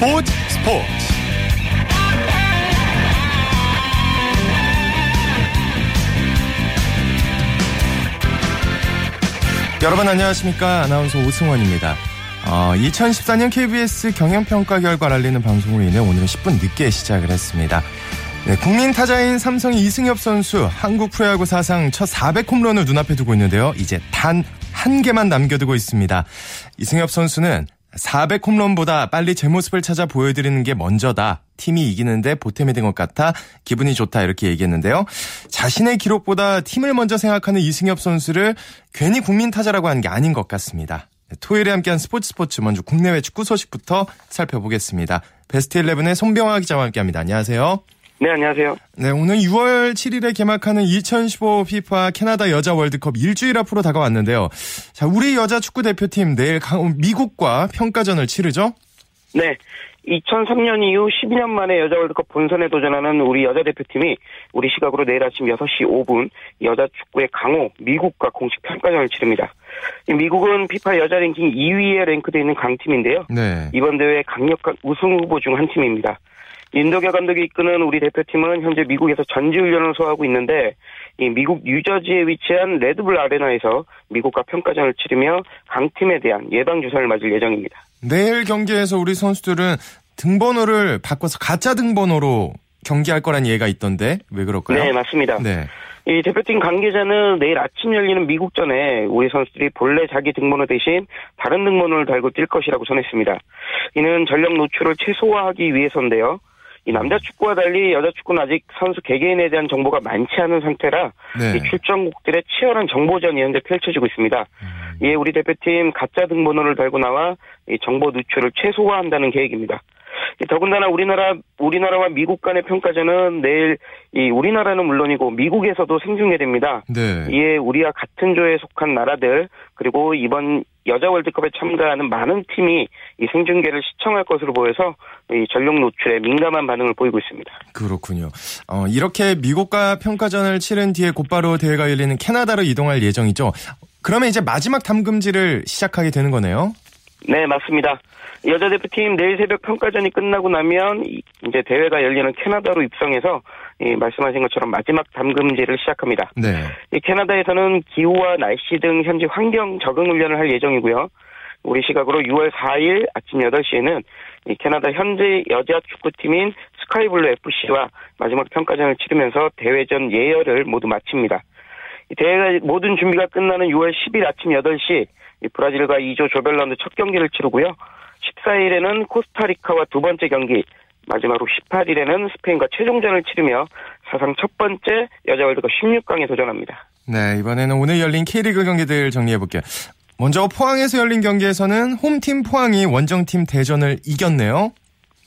스포츠 스포츠. 여러분 안녕하십니까? 아나운서 오승원입니다. 어, 2014년 KBS 경영평가 결과를 알리는 방송으로 인해 오늘은 10분 늦게 시작을 했습니다. 네, 국민 타자인 삼성의 이승엽 선수 한국 프로야구 사상 첫 400 홈런을 눈앞에 두고 있는데요. 이제 단 한 개만 남겨두고 있습니다. 이승엽 선수는 400 홈런보다 빨리 제 모습을 찾아 보여드리는 게 먼저다. 팀이 이기는데 보탬이 된 것 같아 기분이 좋다 이렇게 얘기했는데요. 자신의 기록보다 팀을 먼저 생각하는 이승엽 선수를 괜히 국민 타자라고 하는 게 아닌 것 같습니다. 네, 토요일에 함께한 스포츠 스포츠 먼저 국내외 축구 소식부터 살펴보겠습니다. 베스트 11의 손병화 기자와 함께합니다. 안녕하세요. 네, 안녕하세요. 네, 오늘 6월 7일에 개막하는 2015 FIFA 캐나다 여자 월드컵 일주일 앞으로 다가왔는데요. 자, 우리 여자 축구 대표팀 내일 미국과 평가전을 치르죠? 네. 2003년 이후 12년 만에 여자 월드컵 본선에 도전하는 우리 여자 대표팀이 우리 시각으로 내일 아침 6시 5분 여자 축구의 강호 미국과 공식 평가전을 치릅니다. 미국은 피파 여자 랭킹 2위에 랭크되어 있는 강팀인데요. 네. 이번 대회 강력한 우승 후보 중 한 팀입니다. 인도계 감독이 이끄는 우리 대표팀은 현재 미국에서 전지훈련을 소화하고 있는데 이 미국 뉴저지에 위치한 레드불 아레나에서 미국과 평가전을 치르며 강팀에 대한 예방 주사를 맞을 예정입니다. 내일 경기에서 우리 선수들은 등번호를 바꿔서 가짜 등번호로 경기할 거란 예가 있던데 왜 그럴까요? 네 맞습니다. 네. 이 대표팀 관계자는 내일 아침 열리는 미국전에 우리 선수들이 본래 자기 등번호 대신 다른 등번호를 달고 뛸 것이라고 전했습니다. 이는 전력 노출을 최소화하기 위해서인데요. 이 남자 축구와 달리 여자 축구는 아직 선수 개개인에 대한 정보가 많지 않은 상태라 네. 이 출전국들의 치열한 정보전이 현재 펼쳐지고 있습니다. 음. 이에 우리 대표팀 가짜 등번호를 달고 나와 이 정보 누출을 최소화한다는 계획입니다. 더군다나 우리나라 우리나라와 미국 간의 평가전은 내일 이 우리나라는 물론이고 미국에서도 생중계 됩니다. 네. 이에 우리와 같은 조에 속한 나라들 그리고 이번 여자 월드컵에 참가하는 많은 팀이 이 생중계를 시청할 것으로 보여서 이 전력 노출에 민감한 반응을 보이고 있습니다. 그렇군요. 어, 이렇게 미국과 평가전을 치른 뒤에 곧바로 대회가 열리는 캐나다로 이동할 예정이죠. 그러면 이제 마지막 담금질을 시작하게 되는 거네요. 네, 맞습니다. 여자 대표팀 내일 새벽 평가전이 끝나고 나면 이제 대회가 열리는 캐나다로 입성해서 이 말씀하신 것처럼 마지막 담금질을 시작합니다. 네. 이 캐나다에서는 기후와 날씨 등 현지 환경 적응 훈련을 할 예정이고요. 우리 시각으로 6월 4일 아침 8시에는 이 캐나다 현지 여자 축구팀인 스카이블루 FC와 마지막 평가전을 치르면서 대회전 예열을 모두 마칩니다. 대회가 모든 준비가 끝나는 6월 10일 아침 8시 브라질과 E조 조별라운드 첫 경기를 치르고요. 14일에는 코스타리카와 두 번째 경기, 마지막으로 18일에는 스페인과 최종전을 치르며 사상 첫 번째 여자 월드컵 16강에 도전합니다. 네, 이번에는 오늘 열린 K리그 경기들 정리해볼게요. 먼저 포항에서 열린 경기에서는 홈팀 포항이 원정팀 대전을 이겼네요.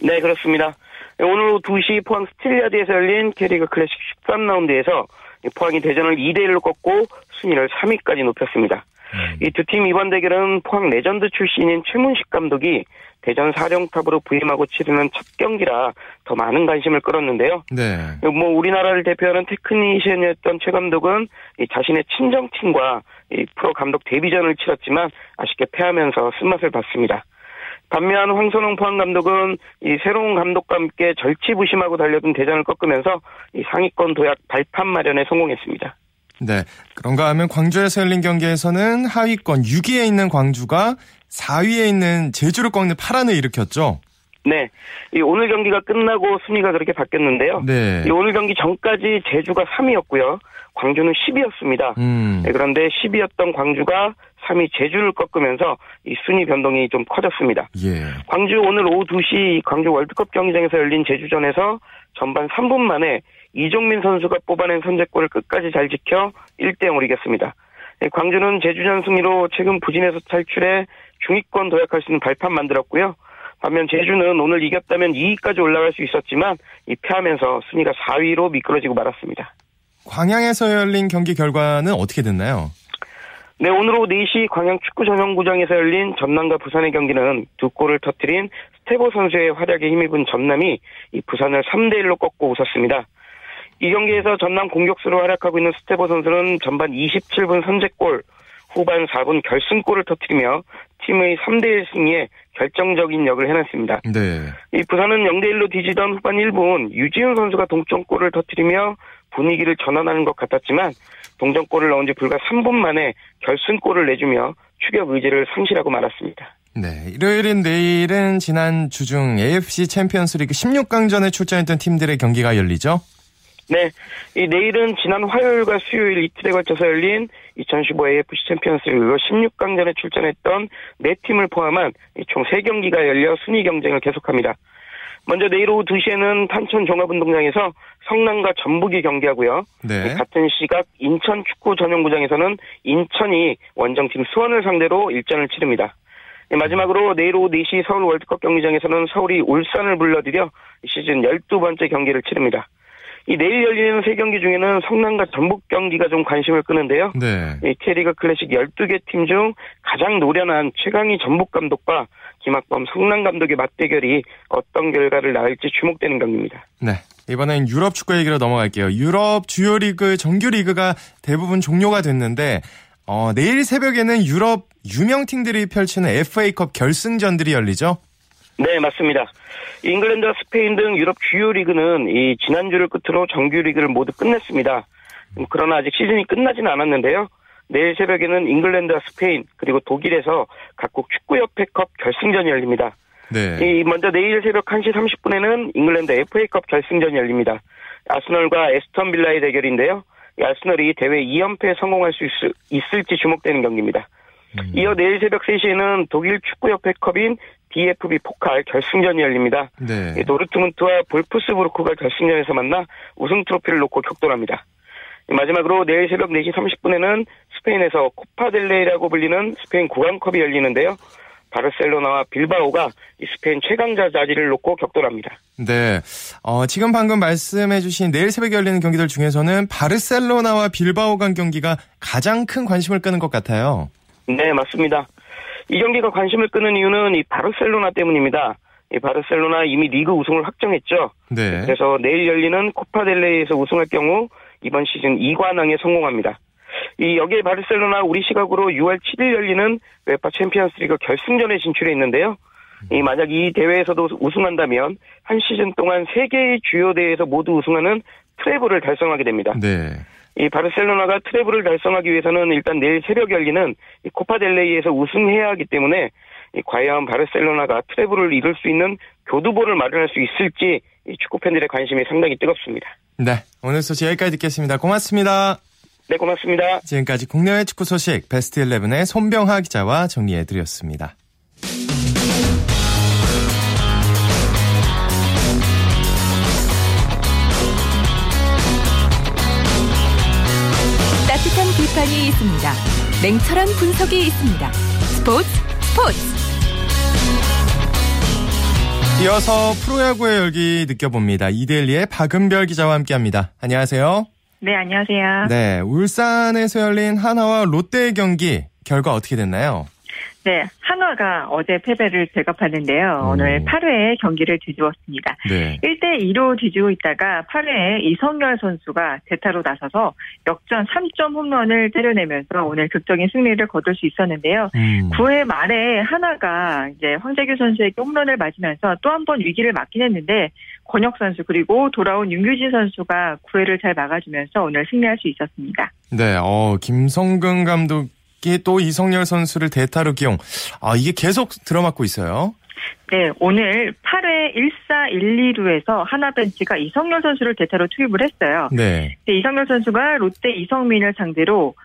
네, 그렇습니다. 오늘 오후 2시 포항 스틸야드에서 열린 K리그 클래식 13라운드에서 포항이 대전을 2대1로 꺾고 순위를 3위까지 높였습니다. 음. 이 두 팀 이번 대결은 포항 레전드 출신인 최문식 감독이 대전 사령탑으로 부임하고 치르는 첫 경기라 더 많은 관심을 끌었는데요. 네. 뭐 우리나라를 대표하는 테크니션이었던 최 감독은 자신의 친정팀과 프로 감독 데뷔전을 치렀지만 아쉽게 패하면서 쓴맛을 봤습니다. 반면 황선홍 포항 감독은 이 새로운 감독과 함께 절치부심하고 달려든 대전을 꺾으면서 이 상위권 도약 발판 마련에 성공했습니다. 네. 그런가 하면 광주에서 열린 경기에서는 하위권 6위에 있는 광주가 4위에 있는 제주를 꺾는 파란을 일으켰죠. 네. 이 오늘 경기가 끝나고 순위가 그렇게 바뀌었는데요. 네. 이 오늘 경기 전까지 제주가 3위였고요. 광주는 10위였습니다. 음. 네, 그런데 10위였던 광주가 3위 제주를 꺾으면서 이 순위 변동이 좀 커졌습니다. 예. 광주 오늘 오후 2시 광주 월드컵 경기장에서 열린 제주전에서 전반 3분 만에 이종민 선수가 뽑아낸 선제골을 끝까지 잘 지켜 1대 0으로 이겼습니다. 네, 광주는 제주전 승리로 최근 부진에서 탈출해 중위권 도약할 수 있는 발판 만들었고요. 반면 제주는 오늘 이겼다면 2위까지 올라갈 수 있었지만 이 패하면서 순위가 4위로 미끄러지고 말았습니다. 광양에서 열린 경기 결과는 어떻게 됐나요? 네, 오늘 오후 4시 광양 축구 전용구장에서 열린 전남과 부산의 경기는 두 골을 터뜨린 스테보 선수의 활약에 힘입은 전남이 이 부산을 3대 1로 꺾고 웃었습니다. 이 경기에서 전남 공격수로 활약하고 있는 스테보 선수는 전반 27분 선제골, 후반 4분 결승골을 터뜨리며 팀의 3대1 승리에 결정적인 역할을 해냈습니다. 네. 이 부산은 0대1로 뒤지던 후반 1분 유지훈 선수가 동점골을 터뜨리며 분위기를 전환하는 것 같았지만 동점골을 넣은 지 불과 3분 만에 결승골을 내주며 추격 의지를 상실하고 말았습니다. 네. 일요일인 내일은 지난 주중 AFC 챔피언스 리그 16강전에 출전했던 팀들의 경기가 열리죠? 네. 이 내일은 지난 화요일과 수요일 이틀에 걸쳐서 열린 2015 AFC 챔피언스 리그 16강전에 출전했던 4팀을 포함한 총 3경기가 열려 순위 경쟁을 계속합니다. 먼저 내일 오후 2시에는 탄천 종합운동장에서 성남과 전북이 경기하고요. 네. 같은 시각 인천 축구 전용구장에서는 인천이 원정팀 수원을 상대로 일전을 치릅니다. 마지막으로 내일 오후 4시 서울 월드컵 경기장에서는 서울이 울산을 불러들여 시즌 12번째 경기를 치릅니다. 이 내일 열리는 세 경기 중에는 성남과 전북 경기가 좀 관심을 끄는데요. 네. 이 K리그 클래식 12개 팀 중 가장 노련한 최강희 전북 감독과 김학범 성남 감독의 맞대결이 어떤 결과를 낳을지 주목되는 경기입니다. 네. 이번엔 유럽 축구 얘기로 넘어갈게요. 유럽 주요 리그, 정규 리그가 대부분 종료가 됐는데, 어, 내일 새벽에는 유럽 유명 팀들이 펼치는 FA컵 결승전들이 열리죠? 네, 맞습니다. 잉글랜드와 스페인 등 유럽 주요 리그는 이 지난주를 끝으로 정규 리그를 모두 끝냈습니다. 음, 그러나 아직 시즌이 끝나지는 않았는데요. 내일 새벽에는 잉글랜드와 스페인 그리고 독일에서 각국 축구협회컵 결승전이 열립니다. 네. 이 먼저 내일 새벽 1시 30분에는 잉글랜드 FA컵 결승전이 열립니다. 아스널과 애스턴 빌라의 대결인데요. 이 아스널이 대회 2연패에 성공할 수 있, 을 지 주목되는 경기입니다. 음. 이어 내일 새벽 3시에는 독일 축구협회컵인 DFB 포칼 결승전이 열립니다. 네. 이 도르트문트와 볼프스부르크가 결승전에서 만나 우승 트로피를 놓고 격돌합니다. 마지막으로 내일 새벽 4시 30분에는 스페인에서 코파델레이라고 불리는 스페인 국왕컵이 열리는데요. 바르셀로나와 빌바오가 이 스페인 최강자 자리를 놓고 격돌합니다. 네. 어, 지금 방금 말씀해주신 내일 새벽에 열리는 경기들 중에서는 바르셀로나와 빌바오 간 경기가 가장 큰 관심을 끄는 것 같아요. 네, 맞습니다. 이 경기가 관심을 끄는 이유는 이 바르셀로나 때문입니다. 이 바르셀로나 이미 리그 우승을 확정했죠. 네. 그래서 내일 열리는 코파델레이에서 우승할 경우 이번 시즌 2관왕에 성공합니다. 이 여기에 바르셀로나 우리 시각으로 6월 7일 열리는 웨파 챔피언스리그 결승전에 진출해 있는데요. 이 만약 이 대회에서도 우승한다면 한 시즌 동안 세 개의 주요 대회에서 모두 우승하는 트래블을 달성하게 됩니다. 네. 이 바르셀로나가 트래블을 달성하기 위해서는 일단 내일 새벽 열리는 이 코파델레이에서 우승해야 하기 때문에 이 과연 바르셀로나가 트래블을 이룰 수 있는 교두보를 마련할 수 있을지 이 축구 팬들의 관심이 상당히 뜨겁습니다. 네. 오늘 소식 여기까지 듣겠습니다. 고맙습니다. 네, 고맙습니다. 지금까지 국내외 축구 소식 베스트 11의 손병하 기자와 정리해드렸습니다. 따뜻한 비판이 있습니다. 냉철한 분석이 있습니다. 스포츠 스포츠 이어서 프로야구의 열기 느껴봅니다. 이데일리의 박은별 기자와 함께합니다. 안녕하세요. 네, 안녕하세요. 네, 울산에서 열린 하나와 롯데의 경기 결과 어떻게 됐나요? 네, 한화가 어제 패배를 되갚았는데요. 오. 오늘 8회에 경기를 뒤집었습니다. 네. 1대 2로 뒤지고 있다가 8회에 이성열 선수가 대타로 나서서 역전 3점 홈런을 때려내면서 오늘 극적인 승리를 거둘 수 있었는데요. 음. 9회 말에 하나가 이제 황재규 선수에게 홈런을 맞으면서 또 한 번 위기를 맞긴 했는데 권혁 선수 그리고 돌아온 윤규진 선수가 9회를 잘 막아주면서 오늘 승리할 수 있었습니다. 네, 어, 김성근 감독이 또 이성열 선수를 대타로 기용. 아, 이게 계속 들어맞고 있어요. 네, 오늘 8회 1사 1, 2루에서 하나 벤치가 이성열 선수를 대타로 투입을 했어요. 네. 근데 이성열 선수가 롯데 이성민을 상대로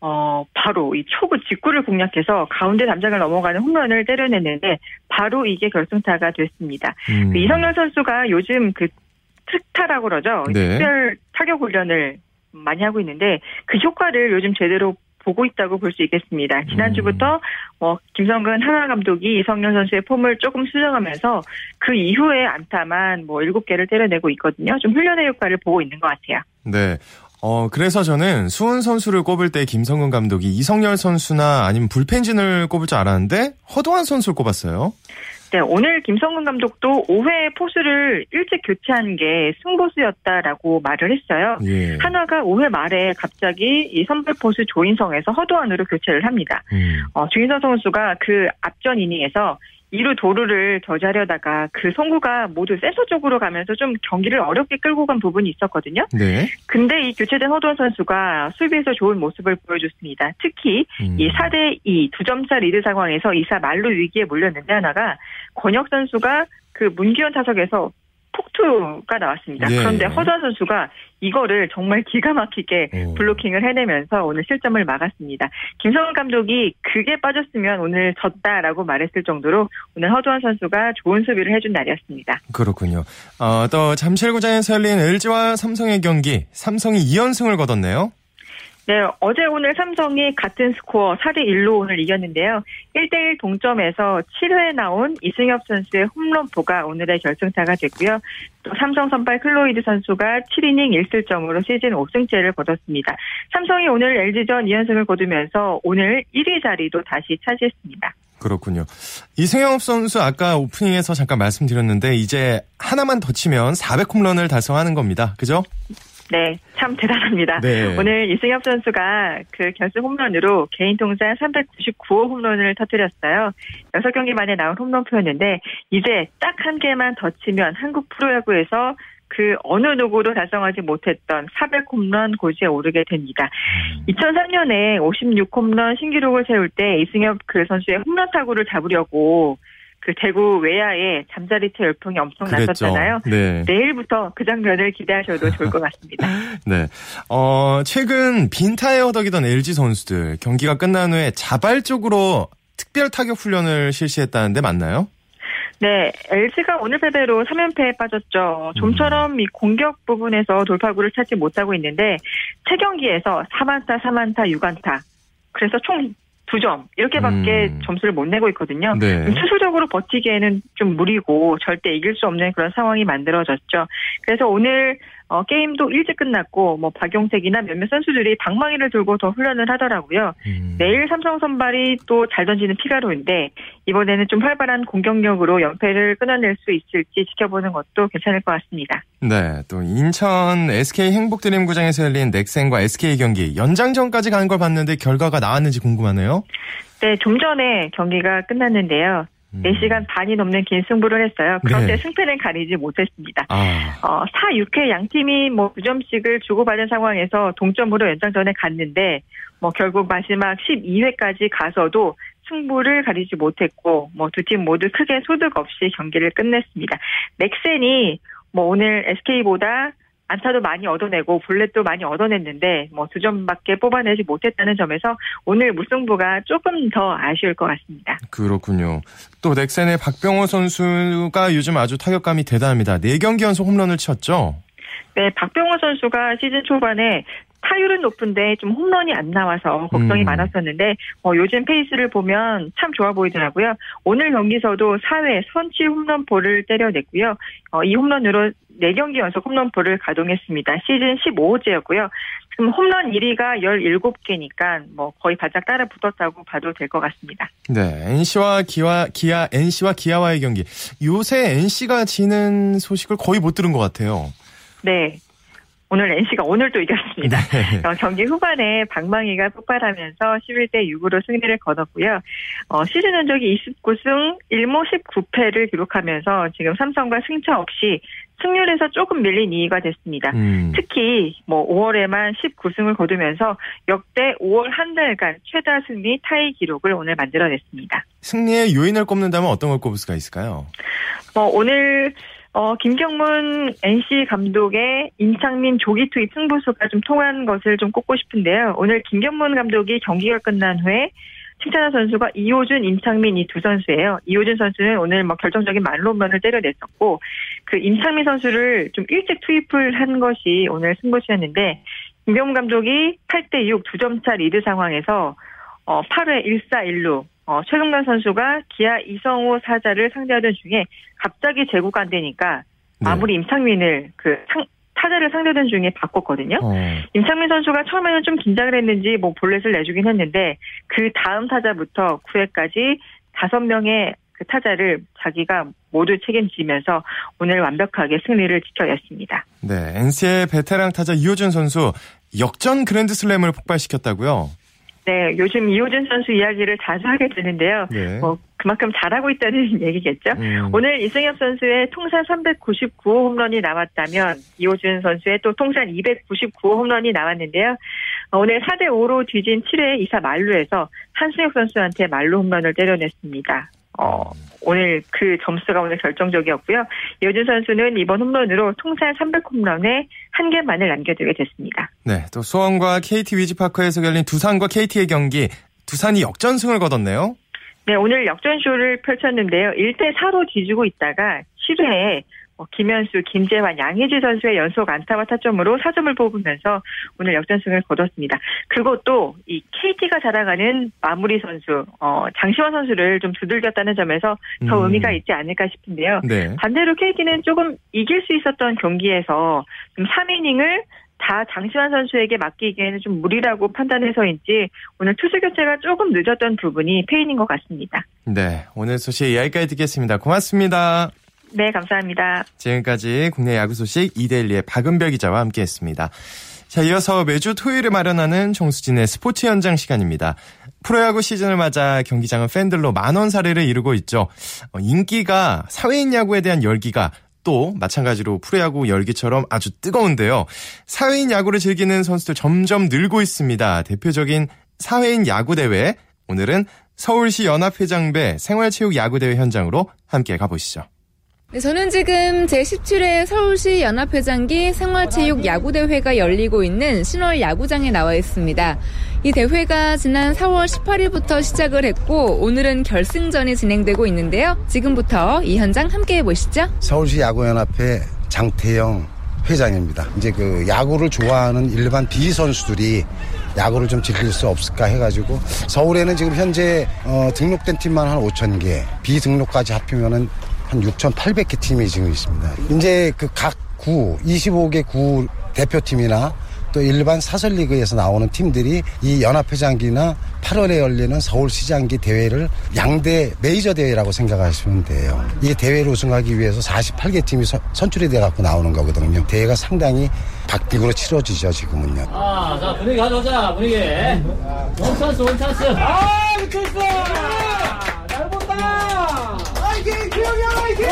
어 바로 이 초구 직구를 공략해서 가운데 담장을 넘어가는 홈런을 때려냈는데 바로 이게 결승타가 됐습니다. 음. 그 이성열 선수가 요즘 그 특타라고 그러죠. 네. 특별 타격 훈련을 많이 하고 있는데 그 효과를 요즘 제대로 보고 있다고 볼 수 있겠습니다. 지난주부터 어, 김성근 하나 감독이 이성현 선수의 폼을 조금 수정하면서 그 이후에 안타만 뭐 7개를 때려내고 있거든요. 좀 훈련의 효과를 보고 있는 것 같아요. 네. 어, 그래서 저는 수훈 선수를 꼽을 때 김성근 감독이 이성열 선수나 아니면 불펜진을 꼽을 줄 알았는데 허도환 선수를 꼽았어요. 네, 오늘 김성근 감독도 5회 포수를 일찍 교체한 게 승부수였다라고 말을 했어요. 예. 한화가 5회 말에 갑자기 이 선발 포수 조인성에서 허도환으로 교체를 합니다. 음. 어, 조인성 선수가 그 앞전 이닝에서 2루 도루를 저지하려다가 그 송구가 모두 센터 쪽으로 가면서 좀 경기를 어렵게 끌고 간 부분이 있었거든요. 네. 근데 이 교체된 허도환 선수가 수비에서 좋은 모습을 보여줬습니다. 특히 음. 이 4대 2 두 점차 리드 상황에서 2사 만루 위기에 몰렸는데 한화가 권혁 선수가 그 문기현 타석에서 폭투가 나왔습니다. 네. 그런데 허도원 선수가 이거를 정말 기가 막히게 오. 블로킹을 해내면서 오늘 실점을 막았습니다. 김성훈 감독이 그게 빠졌으면 오늘 졌다라고 말했을 정도로 오늘 허도원 선수가 좋은 수비를 해준 날이었습니다. 그렇군요. 어, 또 잠실구장에서 열린 LG와 삼성의 경기, 삼성이 2연승을 거뒀네요. 네, 어제 오늘 삼성이 같은 스코어 4대 1로 오늘 이겼는데요. 1대1 동점에서 7회 나온 이승엽 선수의 홈런포가 오늘의 결승타가 됐고요. 또 삼성 선발 클로이드 선수가 7이닝 1실점으로 시즌 5승째를 거뒀습니다. 삼성이 오늘 LG전 2연승을 거두면서 오늘 1위 자리도 다시 차지했습니다. 그렇군요. 이승엽 선수 아까 오프닝에서 잠깐 말씀드렸는데 이제 하나만 더 치면 400홈런을 달성하는 겁니다. 그죠? 네, 참 대단합니다. 네. 오늘 이승엽 선수가 그 결승 홈런으로 개인 통산 399호 홈런을 터뜨렸어요. 6경기 만에 나온 홈런표였는데 이제 딱 한 개만 더 치면 한국 프로야구에서 그 어느 누구도 달성하지 못했던 400홈런 고지에 오르게 됩니다. 2003년에 56홈런 신기록을 세울 때 이승엽 그 선수의 홈런 타구를 잡으려고 그 대구 외야에 잠자리채 열풍이 엄청 그랬죠. 났었잖아요. 네. 내일부터 그 장면을 기대하셔도 좋을 것 같습니다. 네. 어, 최근 빈타에 허덕이던 LG 선수들 경기가 끝난 후에 자발적으로 특별 타격 훈련을 실시했다는데 맞나요? 네, LG가 오늘 패배로 3연패에 빠졌죠. 좀처럼 이 공격 부분에서 돌파구를 찾지 못하고 있는데 세 경기에서 4만타, 4만타, 6안타. 그래서 총 2점 이렇게밖에 음. 점수를 못 내고 있거든요. 네. 수술적으로 버티기에는 좀 무리고 절대 이길 수 없는 그런 상황이 만들어졌죠. 그래서 오늘 어, 게임도 일찍 끝났고 뭐 박용택이나 몇몇 선수들이 방망이를 들고 더 훈련을 하더라고요. 음. 내일 삼성 선발이 또 잘 던지는 피가로인데 이번에는 좀 활발한 공격력으로 연패를 끊어낼 수 있을지 지켜보는 것도 괜찮을 것 같습니다. 네. 또 인천 SK 행복드림구장에서 열린 넥센과 SK 경기 연장전까지 간 걸 봤는데 결과가 나왔는지 궁금하네요. 네, 좀 전에 경기가 끝났는데요. 음. 4시간 반이 넘는 긴 승부를 했어요. 그런데 네. 승패는 가리지 못했습니다. 아. 어, 4, 6회 양 팀이 뭐 2점씩을 주고받은 상황에서 동점으로 연장전에 갔는데 뭐 결국 마지막 12회까지 가서도 승부를 가리지 못했고 뭐 두 팀 모두 크게 소득 없이 경기를 끝냈습니다. 넥센이 뭐 오늘 SK보다 안타도 많이 얻어내고 볼넷도 많이 얻어냈는데 뭐 두 점밖에 뽑아내지 못했다는 점에서 오늘 무승부가 조금 더 아쉬울 것 같습니다. 그렇군요. 또 넥센의 박병호 선수가 요즘 아주 타격감이 대단합니다. 4경기 연속 홈런을 쳤죠? 네, 박병호 선수가 시즌 초반에 타율은 높은데 좀 홈런이 안 나와서 걱정이 음. 많았었는데 어, 요즘 페이스를 보면 참 좋아 보이더라고요. 오늘 경기에서도 4회 선취 홈런포를 때려냈고요. 어, 이 홈런으로 4경기 연속 홈런포를 가동했습니다. 시즌 15호째였고요. 지금 홈런 1위가 17개니까 뭐 거의 바짝 따라 붙었다고 봐도 될 것 같습니다. 네, NC와 기아, 기아, NC와 기아와의 경기. 요새 NC가 지는 소식을 거의 못 들은 것 같아요. 네. 오늘 NC가 오늘 또 이겼습니다. 네. 어, 경기 후반에 방망이가 폭발하면서 11대 6으로 승리를 거뒀고요. 어, 시즌 전적이 29승 1무 19패를 기록하면서 지금 삼성과 승차 없이 승률에서 조금 밀린 2위가 됐습니다. 음, 특히 뭐 5월에만 19승을 거두면서 역대 5월 한 달간 최다 승리 타이 기록을 오늘 만들어냈습니다. 승리의 요인을 꼽는다면 어떤 걸 꼽을 수가 있을까요? 뭐 오늘 어, 김경문 NC 감독의 임창민 조기 투입 승부수가 좀 통한 것을 좀 꼽고 싶은데요. 오늘 김경문 감독이 경기가 끝난 후에 칭찬한 선수가 이호준, 임창민 이 두 선수예요. 이호준 선수는 오늘 뭐 결정적인 만루홈런을 때려냈었고 그 임창민 선수를 좀 일찍 투입을 한 것이 오늘 승부수였는데 김경문 감독이 8대 6 두 점 차 리드 상황에서 어, 8회 1사 1루 어, 최동관 선수가 기아 이성호 사자를 상대하던 중에 갑자기 제구가 안 되니까 네. 마무리 임창민을 그 상- 타자를 상대하던 중에 바꿨거든요. 어, 임창민 선수가 처음에는 좀 긴장을 했는지 뭐 볼넷을 내주긴 했는데 그 다음 타자부터 9회까지 다섯 명의 그 타자를 자기가 모두 책임지면서 오늘 완벽하게 승리를 지켜냈습니다. 네, NC의 베테랑 타자 이호준 선수 역전 그랜드슬램을 폭발시켰다고요? 네, 요즘 이호준 선수 이야기를 자주 하게 되는데요. 네. 뭐 그만큼 잘하고 있다는 얘기겠죠. 음. 오늘 이승엽 선수의 통산 399호 홈런이 나왔다면 이호준 선수의 또 통산 299호 홈런이 나왔는데요. 어, 오늘 4대 5로 뒤진 7회 2사 말루에서 한승혁 선수한테 말루 홈런을 때려냈습니다. 어, 오늘 그 점수가 오늘 결정적이었고요. 이호준 선수는 이번 홈런으로 통산 300홈런에 한 개만을 남겨두게 됐습니다. 네, 또 수원과 KT 위즈파크에서 열린 두산과 KT의 경기 두산이 역전승을 거뒀네요. 네, 오늘 역전쇼를 펼쳤는데요. 1대 4로 뒤지고 있다가 7회에 어, 김현수, 김재환, 양혜지 선수의 연속 안타와 타점으로 4점을 뽑으면서 오늘 역전승을 거뒀습니다. 그것도 이 KT가 자랑하는 마무리 선수, 어, 장시환 선수를 좀 두들겼다는 점에서 더 음. 의미가 있지 않을까 싶은데요. 네. 반대로 KT는 조금 이길 수 있었던 경기에서 좀 3이닝을 다 장시환 선수에게 맡기기에는 좀 무리라고 판단해서인지 오늘 투수 교체가 조금 늦었던 부분이 페인인 것 같습니다. 네, 오늘 소식 여기까지 듣겠습니다. 고맙습니다. 네, 감사합니다. 지금까지 국내 야구 소식 이데일리의 박은별 기자와 함께했습니다. 자, 이어서 매주 토요일에 마련하는 정수진의 스포츠 현장 시간입니다. 프로야구 시즌을 맞아 경기장은 팬들로 만원 사례를 이루고 있죠. 어, 인기가 사회인 야구에 대한 열기가 또 마찬가지로 프로야구 열기처럼 아주 뜨거운데요. 사회인 야구를 즐기는 선수들 점점 늘고 있습니다. 대표적인 사회인 야구 대회 오늘은 서울시 연합회장배 생활체육야구대회 현장으로 함께 가보시죠. 네, 저는 지금 제17회 서울시 연합회장기 생활체육 야구대회가 열리고 있는 신월 야구장에 나와 있습니다. 이 대회가 지난 4월 18일부터 시작을 했고 오늘은 결승전이 진행되고 있는데요. 지금부터 이 현장 함께 해보시죠. 서울시 야구연합회 장태영 회장입니다. 이제 그 야구를 좋아하는 일반 비기 선수들이 야구를 좀 즐길 수 없을까 해가지고 서울에는 지금 현재 어, 등록된 팀만 한 5천 개, 비등록까지 합치면은 한 6,800개 팀이 지금 있습니다. 이제 그 각 구, 25개 구 대표팀이나 또 일반 사설리그에서 나오는 팀들이 이 연합회장기나 8월에 열리는 서울시장기 대회를 양대 메이저 대회라고 생각하시면 돼요. 이 대회를 우승하기 위해서 48개 팀이 선- 선출이 돼 갖고 나오는 거거든요. 대회가 상당히 박빙으로 치러지죠 지금은요. 아, 자, 분위기 가져오자, 분위기. one chance, one chance. 아, 미쳤어! 잘 본다! 화이팅! 기영이 형 화이팅!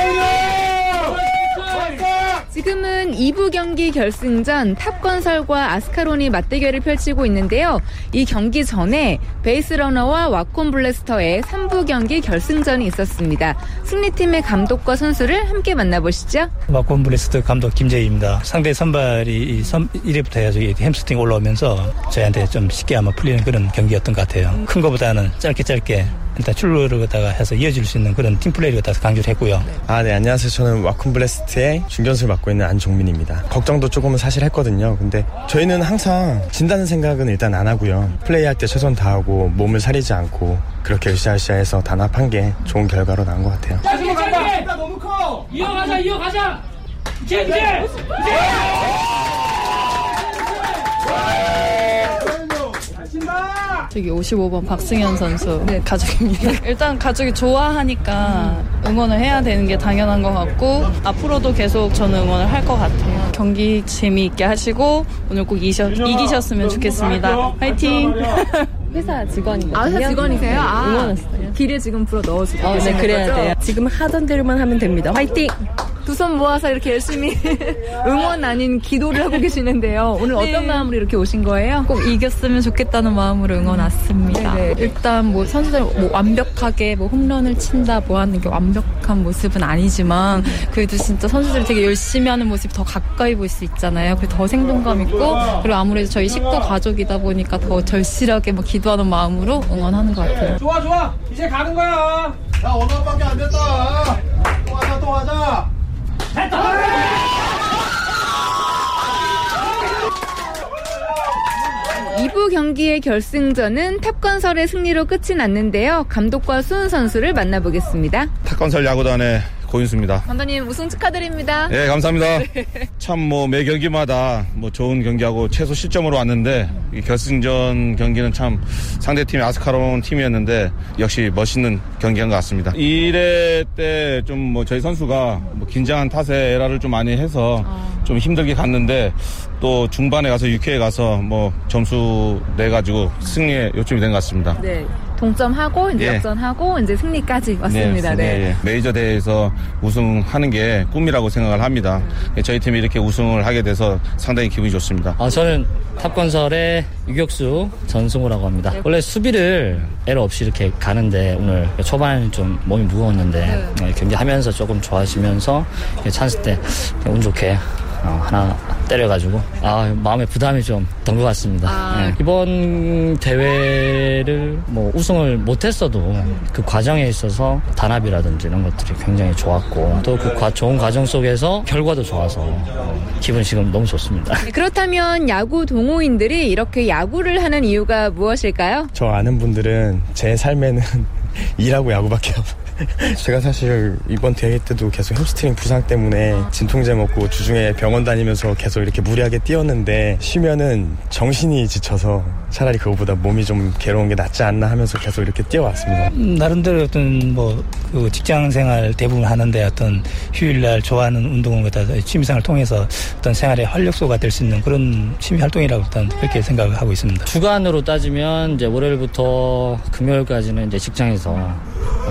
지금은 2부 경기 결승전 탑건설과 아스카론이 맞대결을 펼치고 있는데요. 이 경기 전에 베이스러너와 와콘 블래스터의 3부 경기 결승전이 있었습니다. 승리팀의 감독과 선수를 함께 만나보시죠. 마콘 브레스트 감독 김재희입니다. 상대 선발이 1회부터 해가지고 이 햄스트링 올라오면서 저희한테 좀 쉽게 아마 풀리는 그런 경기였던 것 같아요. 큰 거보다는 짧게 짧게 일단 출루를 갖다가 해서 이어질 수 있는 그런 팀플레이를 갖다가 강조를 했고요. 아, 네, 안녕하세요. 저는 와쿤 블래스트의 중견수를 맡고 있는 안종민입니다. 걱정도 조금은 사실 했거든요. 근데 저희는 항상 진다는 생각은 일단 안 하고요. 플레이할 때 최선 다하고 몸을 사리지 않고 그렇게 으쌰으쌰 해서 단합한 게 좋은 결과로 나온 것 같아요. 자, 이제 짧게! 너무 커! 이어가자, 이어가자! 이제, 이제! 이제! 저기 55번 박승현 선수 네, 가족입니다. 일단 가족이 좋아하니까 응원을 해야 되는 게 당연한 것 같고 앞으로도 계속 저는 응원을 할 것 같아요. 경기 재미있게 하시고 오늘 꼭 이셔, 이기셨으면 좋겠습니다. 화이팅! 회사 직원이거든요. 아, 회사 직원이세요? 아, 응원했어요. 길에 지금 불어 넣어주고 어, 네, 계시는 그래야 거죠? 돼요. 지금 하던 대로만 하면 됩니다. 화이팅! 두 손 모아서 이렇게 열심히 응원 아닌 기도를 하고 계시는데요. 오늘 네. 어떤 마음으로 이렇게 오신 거예요? 꼭 이겼으면 좋겠다는 마음으로 응원 왔습니다. 네네. 일단 뭐 선수들 뭐 완벽하게 뭐 홈런을 친다 뭐 하는 게 완벽한 모습은 아니지만 그래도 진짜 선수들이 되게 열심히 하는 모습이 더 가까이 볼 수 있잖아요. 그래서 더 생동감 있고 그리고 아무래도 저희 식구 가족이다 보니까 더 절실하게 뭐 기도하는 마음으로 응원하는 것 같아요. 좋아, 좋아! 이제 가는 거야! 야, 오늘밖에 안 됐다. 또 하자, 또 하자. 이부 경기의 결승전은 탑건설의 승리로 끝이 났는데요. 감독과 수훈 선수를 만나보겠습니다. 탁건설 야구단의 고인수입니다. 감독님 우승 축하드립니다. 예, 감사합니다. 참뭐 매 경기마다 뭐 좋은 경기하고 최소 실점으로 왔는데 이 결승전 경기는 참 상대 팀이 아스카로운 팀이었는데 역시 멋있는 경기한 것 같습니다. 1회 때 좀 뭐 저희 선수가 뭐 긴장한 탓에 에라를 좀 많이 해서 좀 힘들게 갔는데 또 중반에 가서 6회에 가서 뭐 점수 내 가지고 승리에 요점이 된 것 같습니다. 네. 동점하고 이제 예. 역전하고 이제 승리까지 왔습니다. 네. 예, 예. 메이저 대회에서 우승하는 게 꿈이라고 생각을 합니다. 저희 팀이 이렇게 우승을 하게 돼서 상당히 기분이 좋습니다. 아, 저는 탑건설의 유격수 전승우라고 합니다. 원래 수비를 에러 없이 이렇게 가는데 오늘 초반에 좀 몸이 무거웠는데 네, 경기하면서 조금 좋아지면서 찬스 때 운 좋게 어, 하나 때려가지고 아 마음에 부담이 좀던 것 같습니다. 아. 네. 이번 대회를 뭐 우승을 못했어도 그 과정에 있어서 단합이라든지 이런 것들이 굉장히 좋았고 또 그 좋은 과정 속에서 결과도 좋아서 어, 기분 지금 너무 좋습니다. 네, 그렇다면 야구 동호인들이 이렇게 야구를 하는 이유가 무엇일까요? 저 아는 분들은 제 삶에는 일하고 야구밖에 없어요. 제가 사실 이번 대회 때도 계속 햄스트링 부상 때문에 진통제 먹고 주중에 병원 다니면서 계속 이렇게 무리하게 뛰었는데 쉬면은 정신이 지쳐서 차라리 그거보다 몸이 좀 괴로운 게 낫지 않나 하면서 계속 이렇게 뛰어왔습니다. 음, 나름대로 어떤 뭐 그 직장 생활 대부분 하는데 어떤 휴일날 좋아하는 운동을 갖다 취미생활을 통해서 어떤 생활의 활력소가 될 수 있는 그런 취미 활동이라고 일단 그렇게 생각을 하고 있습니다. 주간으로 따지면 이제 월요일부터 금요일까지는 이제 직장에서 어,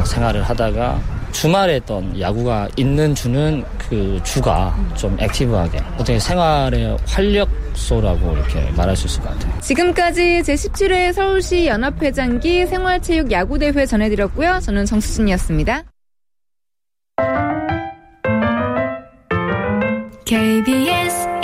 생활을 하다가 주말에 어떤 야구가 있는 주는 그 주가 좀 액티브하게 어떻게 생활의 활력소라고 이렇게 말할 수 있을 것 같아요. 지금까지 제17회 서울시 연합회장기 생활체육 야구대회 전해드렸고요. 저는 정수진이었습니다. KBS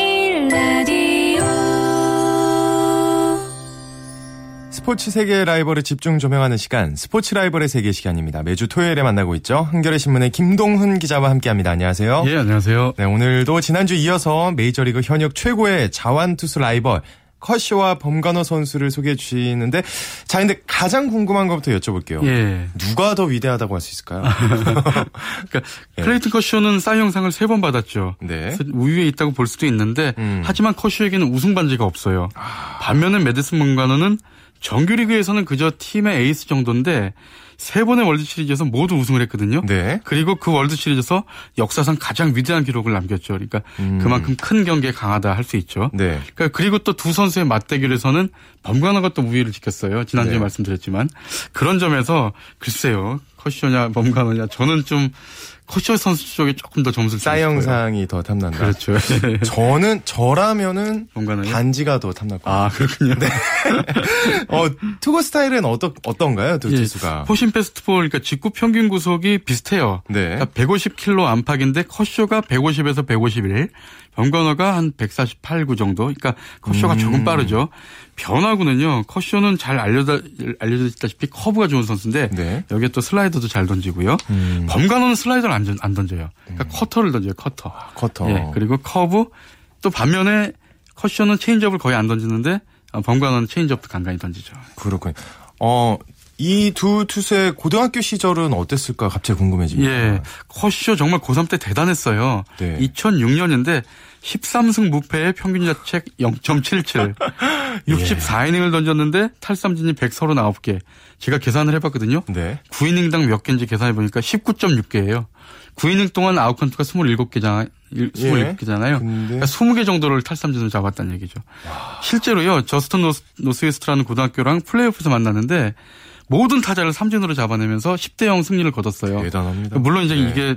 스포츠 세계 라이벌을 집중 조명하는 시간, 스포츠 라이벌의 세계 시간입니다. 매주 토요일에 만나고 있죠. 한겨레 신문의 김동훈 기자와 함께합니다. 안녕하세요. 예, 안녕하세요. 네, 오늘도 지난주 이어서 메이저리그 현역 최고의 자완 투수 라이벌 커쇼와 범간호 선수를 소개해 주시는데 자, 근데 가장 궁금한 것부터 여쭤볼게요. 예. 누가 더 위대하다고 할 수 있을까요? 그러니까 클레이튼 커쇼는 사이영상을 세 번 받았죠. 네. 우위에 있다고 볼 수도 있는데 하지만 커쇼에게는 우승 반지가 없어요. 반면에 매디슨 범가너는 정규리그에서는 그저 팀의 에이스 정도인데 세 번의 월드 시리즈에서 모두 우승을 했거든요. 네. 그리고 그 월드 시리즈에서 역사상 가장 위대한 기록을 남겼죠. 그러니까 음. 그만큼 큰 경기에 강하다 할 수 있죠. 네. 그러니까 그리고 또 두 선수의 맞대결에서는 범가너가 또 우위를 지켰어요. 지난주에 네. 말씀드렸지만 그런 점에서 글쎄요. 커쇼냐 범관호냐 저는 좀 커쇼 선수 쪽에 조금 더 점수를 주고. 사이영상이 더 탐난다. 그렇죠. 저는 저라면은 뭔가는요? 반지가 더 탐날 것 같아요. 아 그렇군요. 네. 어, 투구 스타일은 어떠, 어떤가요? 두 예, 투수가. 포신 패스트볼 그러니까 직구 평균 구속이 비슷해요. 네. 그러니까 150킬로 안팎인데 커쇼가 150에서 151, 병건어가 한 148, 9 정도. 그러니까 커쇼가 음. 조금 빠르죠. 변화구는요. 커쇼는 잘 알려다 알려져 있다시피 커브가 좋은 선수인데 네. 여기에 또 슬라이더도 잘 던지고요. 음. 범가너는 슬라이더를 안, 던- 안 던져요. 그러니까 커터를 던져요. 커터. 커터. 예, 그리고 커브 또 반면에 커쇼는 체인지업을 거의 안 던지는데 어, 범가너는 체인지업도 간간히 던지죠. 그렇군요. 어, 이 두 투수의 고등학교 시절은 어땠을까 갑자기 궁금해집니다. 예. 커쇼 정말 고3 때 대단했어요. 네. 2006년인데 13승 무패의 평균 자책 0.77. 예. 64이닝을 던졌는데 탈삼진이 139개. 제가 계산을 해봤거든요. 네. 9이닝당 몇 개인지 계산해보니까 19.6개예요. 9이닝 동안 아웃카운트가 27개잖아요. 27개잖아요. 예. 그러니까 20개 정도를 탈삼진을 잡았다는 얘기죠. 실제로요. 저스틴 노스, 노스웨스트라는 고등학교랑 플레이오프에서 만났는데 모든 타자를 삼진으로 잡아내면서 10대 0 승리를 거뒀어요. 대단합니다. 물론 이제 네. 이게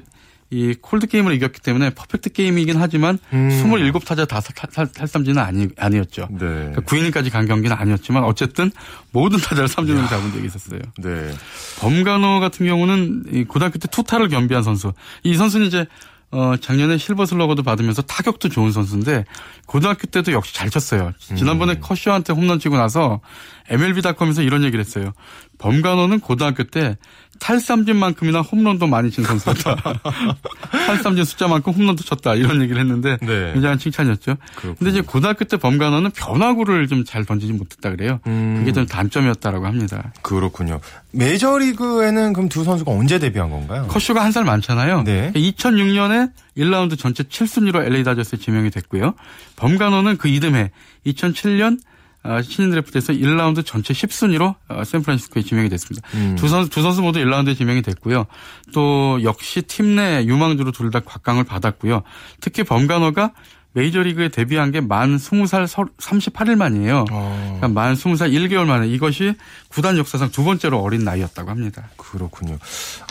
이 콜드 게임을 이겼기 때문에 퍼펙트 게임이긴 하지만 음. 27타자 다 탈- 탈삼진은 아니, 아니었죠. 네. 그러니까 9이닝까지 간 경기는 아니었지만 어쨌든 모든 타자를 삼진으로 잡은 적이 있었어요. 네. 범가너 같은 경우는 이 고등학교 때 투타를 겸비한 선수. 이 선수는 이제 어 작년에 실버슬러거도 받으면서 타격도 좋은 선수인데 고등학교 때도 역시 잘 쳤어요. 지난번에 음. 커쇼한테 홈런 치고 나서 MLB.com에서 이런 얘기를 했어요. 범간호는 고등학교 때 탈삼진만큼이나 홈런도 많이 친 선수다. 탈삼진 숫자만큼 홈런도 쳤다. 이런 얘기를 했는데 네. 굉장한 칭찬이었죠. 근데 이제 고등학교 때 범간호는 변화구를 좀 잘 던지지 못했다 그래요. 음. 그게 좀 단점이었다라고 합니다. 그렇군요. 메이저리그에는 그럼 두 선수가 언제 데뷔한 건가요? 커쇼가 한 살 많잖아요. 네. 2006년에 1라운드 전체 7순위로 LA 다저스에 지명이 됐고요. 범간호는 그 이듬해 2007년 어, 신인 드래프트에서 1라운드 전체 10순위로 어, 샌프란시스코에 지명이 됐습니다. 음. 두 선수 두 선수 모두 1라운드에 지명이 됐고요. 또 역시 팀 내 유망주로 둘 다 곽강을 받았고요. 특히 범간호가 메이저리그에 데뷔한 게 만 20살 38일 만이에요. 그러니까 만 20살 1개월 만에 이것이 구단 역사상 두 번째로 어린 나이였다고 합니다. 그렇군요.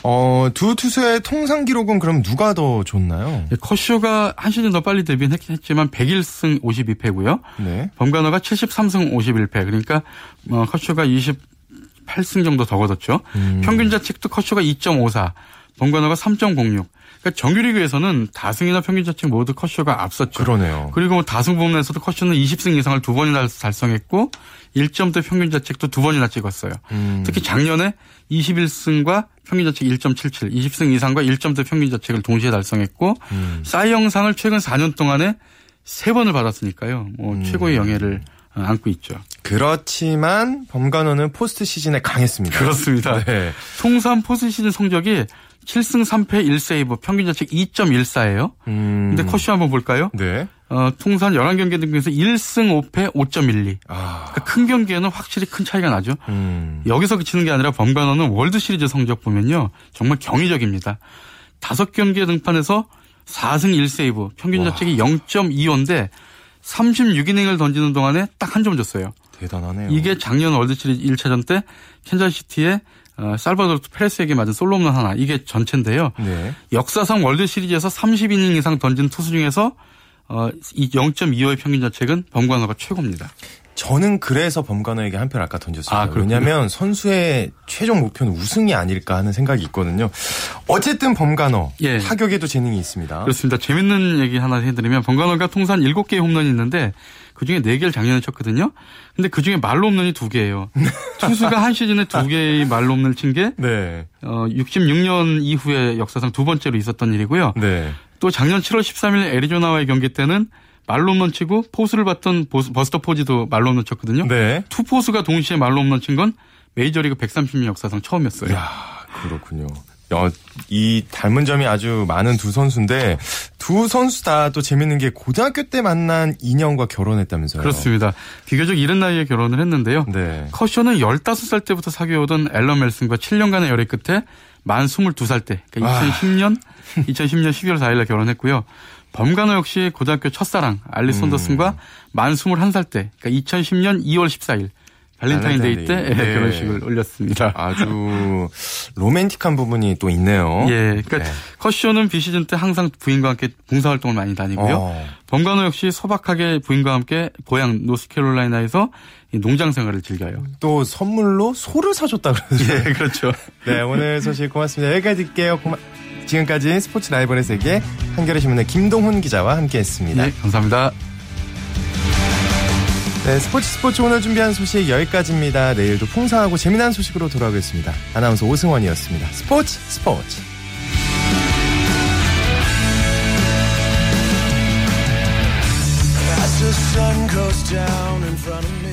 어, 두 투수의 통상 기록은 그럼 누가 더 좋나요? 예, 커쇼가 한 시즌 더 빨리 데뷔했지만 101승 52패고요. 네. 범간호가 73승 51패. 그러니까 어, 커쇼가 28승 정도 더 거뒀죠. 음. 평균 자책도 커쇼가 2.54, 범간호가 3.06. 그러니까 정규리그에서는 다승이나 평균 자책 모두 커쇼가 앞섰죠. 그러네요. 그리고 다승 부문에서도 커쇼는 20승 이상을 두 번이나 달성했고 1점대 평균 자책도 두 번이나 찍었어요. 음. 특히 작년에 21승과 평균 자책 1.77, 20승 이상과 1점대 평균 자책을 동시에 달성했고 음. 싸이 영상을 최근 4년 동안에 세 번을 받았으니까요. 뭐 최고의 영예를 어, 안고 있죠. 그렇지만 범가너는 포스트 시즌에 강했습니다. 그렇습니다. 네. 통산 포스트 시즌 성적이 7승 3패 1세이브 평균 자책 2.14예요. 음. 근데 커쇼 한번 볼까요? 네. 어, 통산 11경기 등판해서 1승 5패 5.12. 아. 그러니까 큰 경기에는 확실히 큰 차이가 나죠. 음. 여기서 그치는 게 아니라 범가너는 월드 시리즈 성적 보면요. 정말 경이적입니다. 다섯 경기에 등판해서 4승 1세이브, 평균 와. 자책이 0.25인데 36이닝을 던지는 동안에 딱 한 점 줬어요. 대단하네요. 이게 작년 월드 시리즈 1차전 때 캔자시티의 어, 살바도르 페레스에게 맞은 솔로 홈런 하나. 이게 전체인데요. 네. 역사상 월드 시리즈에서 30이닝 이상 던진 투수 중에서 어, 이 0.25의 평균 자책은 범가너가 최고입니다. 저는 그래서 범가너에게 한 표 아까 던졌어요. 아. 왜냐하면 선수의 최종 목표는 우승이 아닐까 하는 생각이 있거든요. 어쨌든 범가너 예. 타격에도 재능이 있습니다. 그렇습니다. 재밌는 얘기 하나 해드리면 범가너가 통산 7개의 홈런이 있는데 그중에 4개를 작년에 쳤거든요. 근데 그중에 만루 홈런이 2개예요. 투수가 한 시즌에 2개의 만루 홈런을 친게 네. 어, 66년 이후에 역사상 두 번째로 있었던 일이고요. 네. 또 작년 7월 13일 애리조나와의 경기 때는 만루 홈런 치고 포수를 봤던 보스- 버스터 포지도 만루 홈런 쳤거든요. 네. 투 포수가 동시에 만루 홈런 친 건 메이저리그 130년 역사상 처음이었어요. 야, 그렇군요. 어, 이 닮은 점이 아주 많은 두 선수인데 두 선수 다 또 재밌는 게 고등학교 때 만난 인연과 결혼했다면서요. 그렇습니다. 비교적 이른 나이에 결혼을 했는데요. 네. 커쇼는 15살 때부터 사귀어오던 앨런 멜슨과 7년간의 열애 끝에 만 22살 때, 그러니까 2010년, 2010년 12월 4일에 결혼했고요. 범간호 역시 고등학교 첫사랑 알리 손더슨과 만 21살 때, 그러니까 2010년 2월 14일 발렌타인데이 때 발렌타인데이. 네. 결혼식을 올렸습니다. 아주 로맨틱한 부분이 또 있네요. 예, 그러니까 네. 커쇼는 비시즌 때 항상 부인과 함께 봉사활동을 많이 다니고요. 어. 범가너 역시 소박하게 부인과 함께 고향 노스캐롤라이나에서 이 농장 생활을 즐겨요. 또 선물로 소를 사줬다 그러죠. 예, 그렇죠. 네, 오늘 소식 고맙습니다. 여기까지 듣게요. 고마... 지금까지 스포츠 라이벌의 세계 한겨레 신문의 김동훈 기자와 함께했습니다. 네, 감사합니다. 네, 스포츠 스포츠 오늘 준비한 소식 여기까지입니다. 내일도 풍성하고 재미난 소식으로 돌아오겠습니다. 아나운서 오승원이었습니다. 스포츠 스포츠. Sun goes down in front of me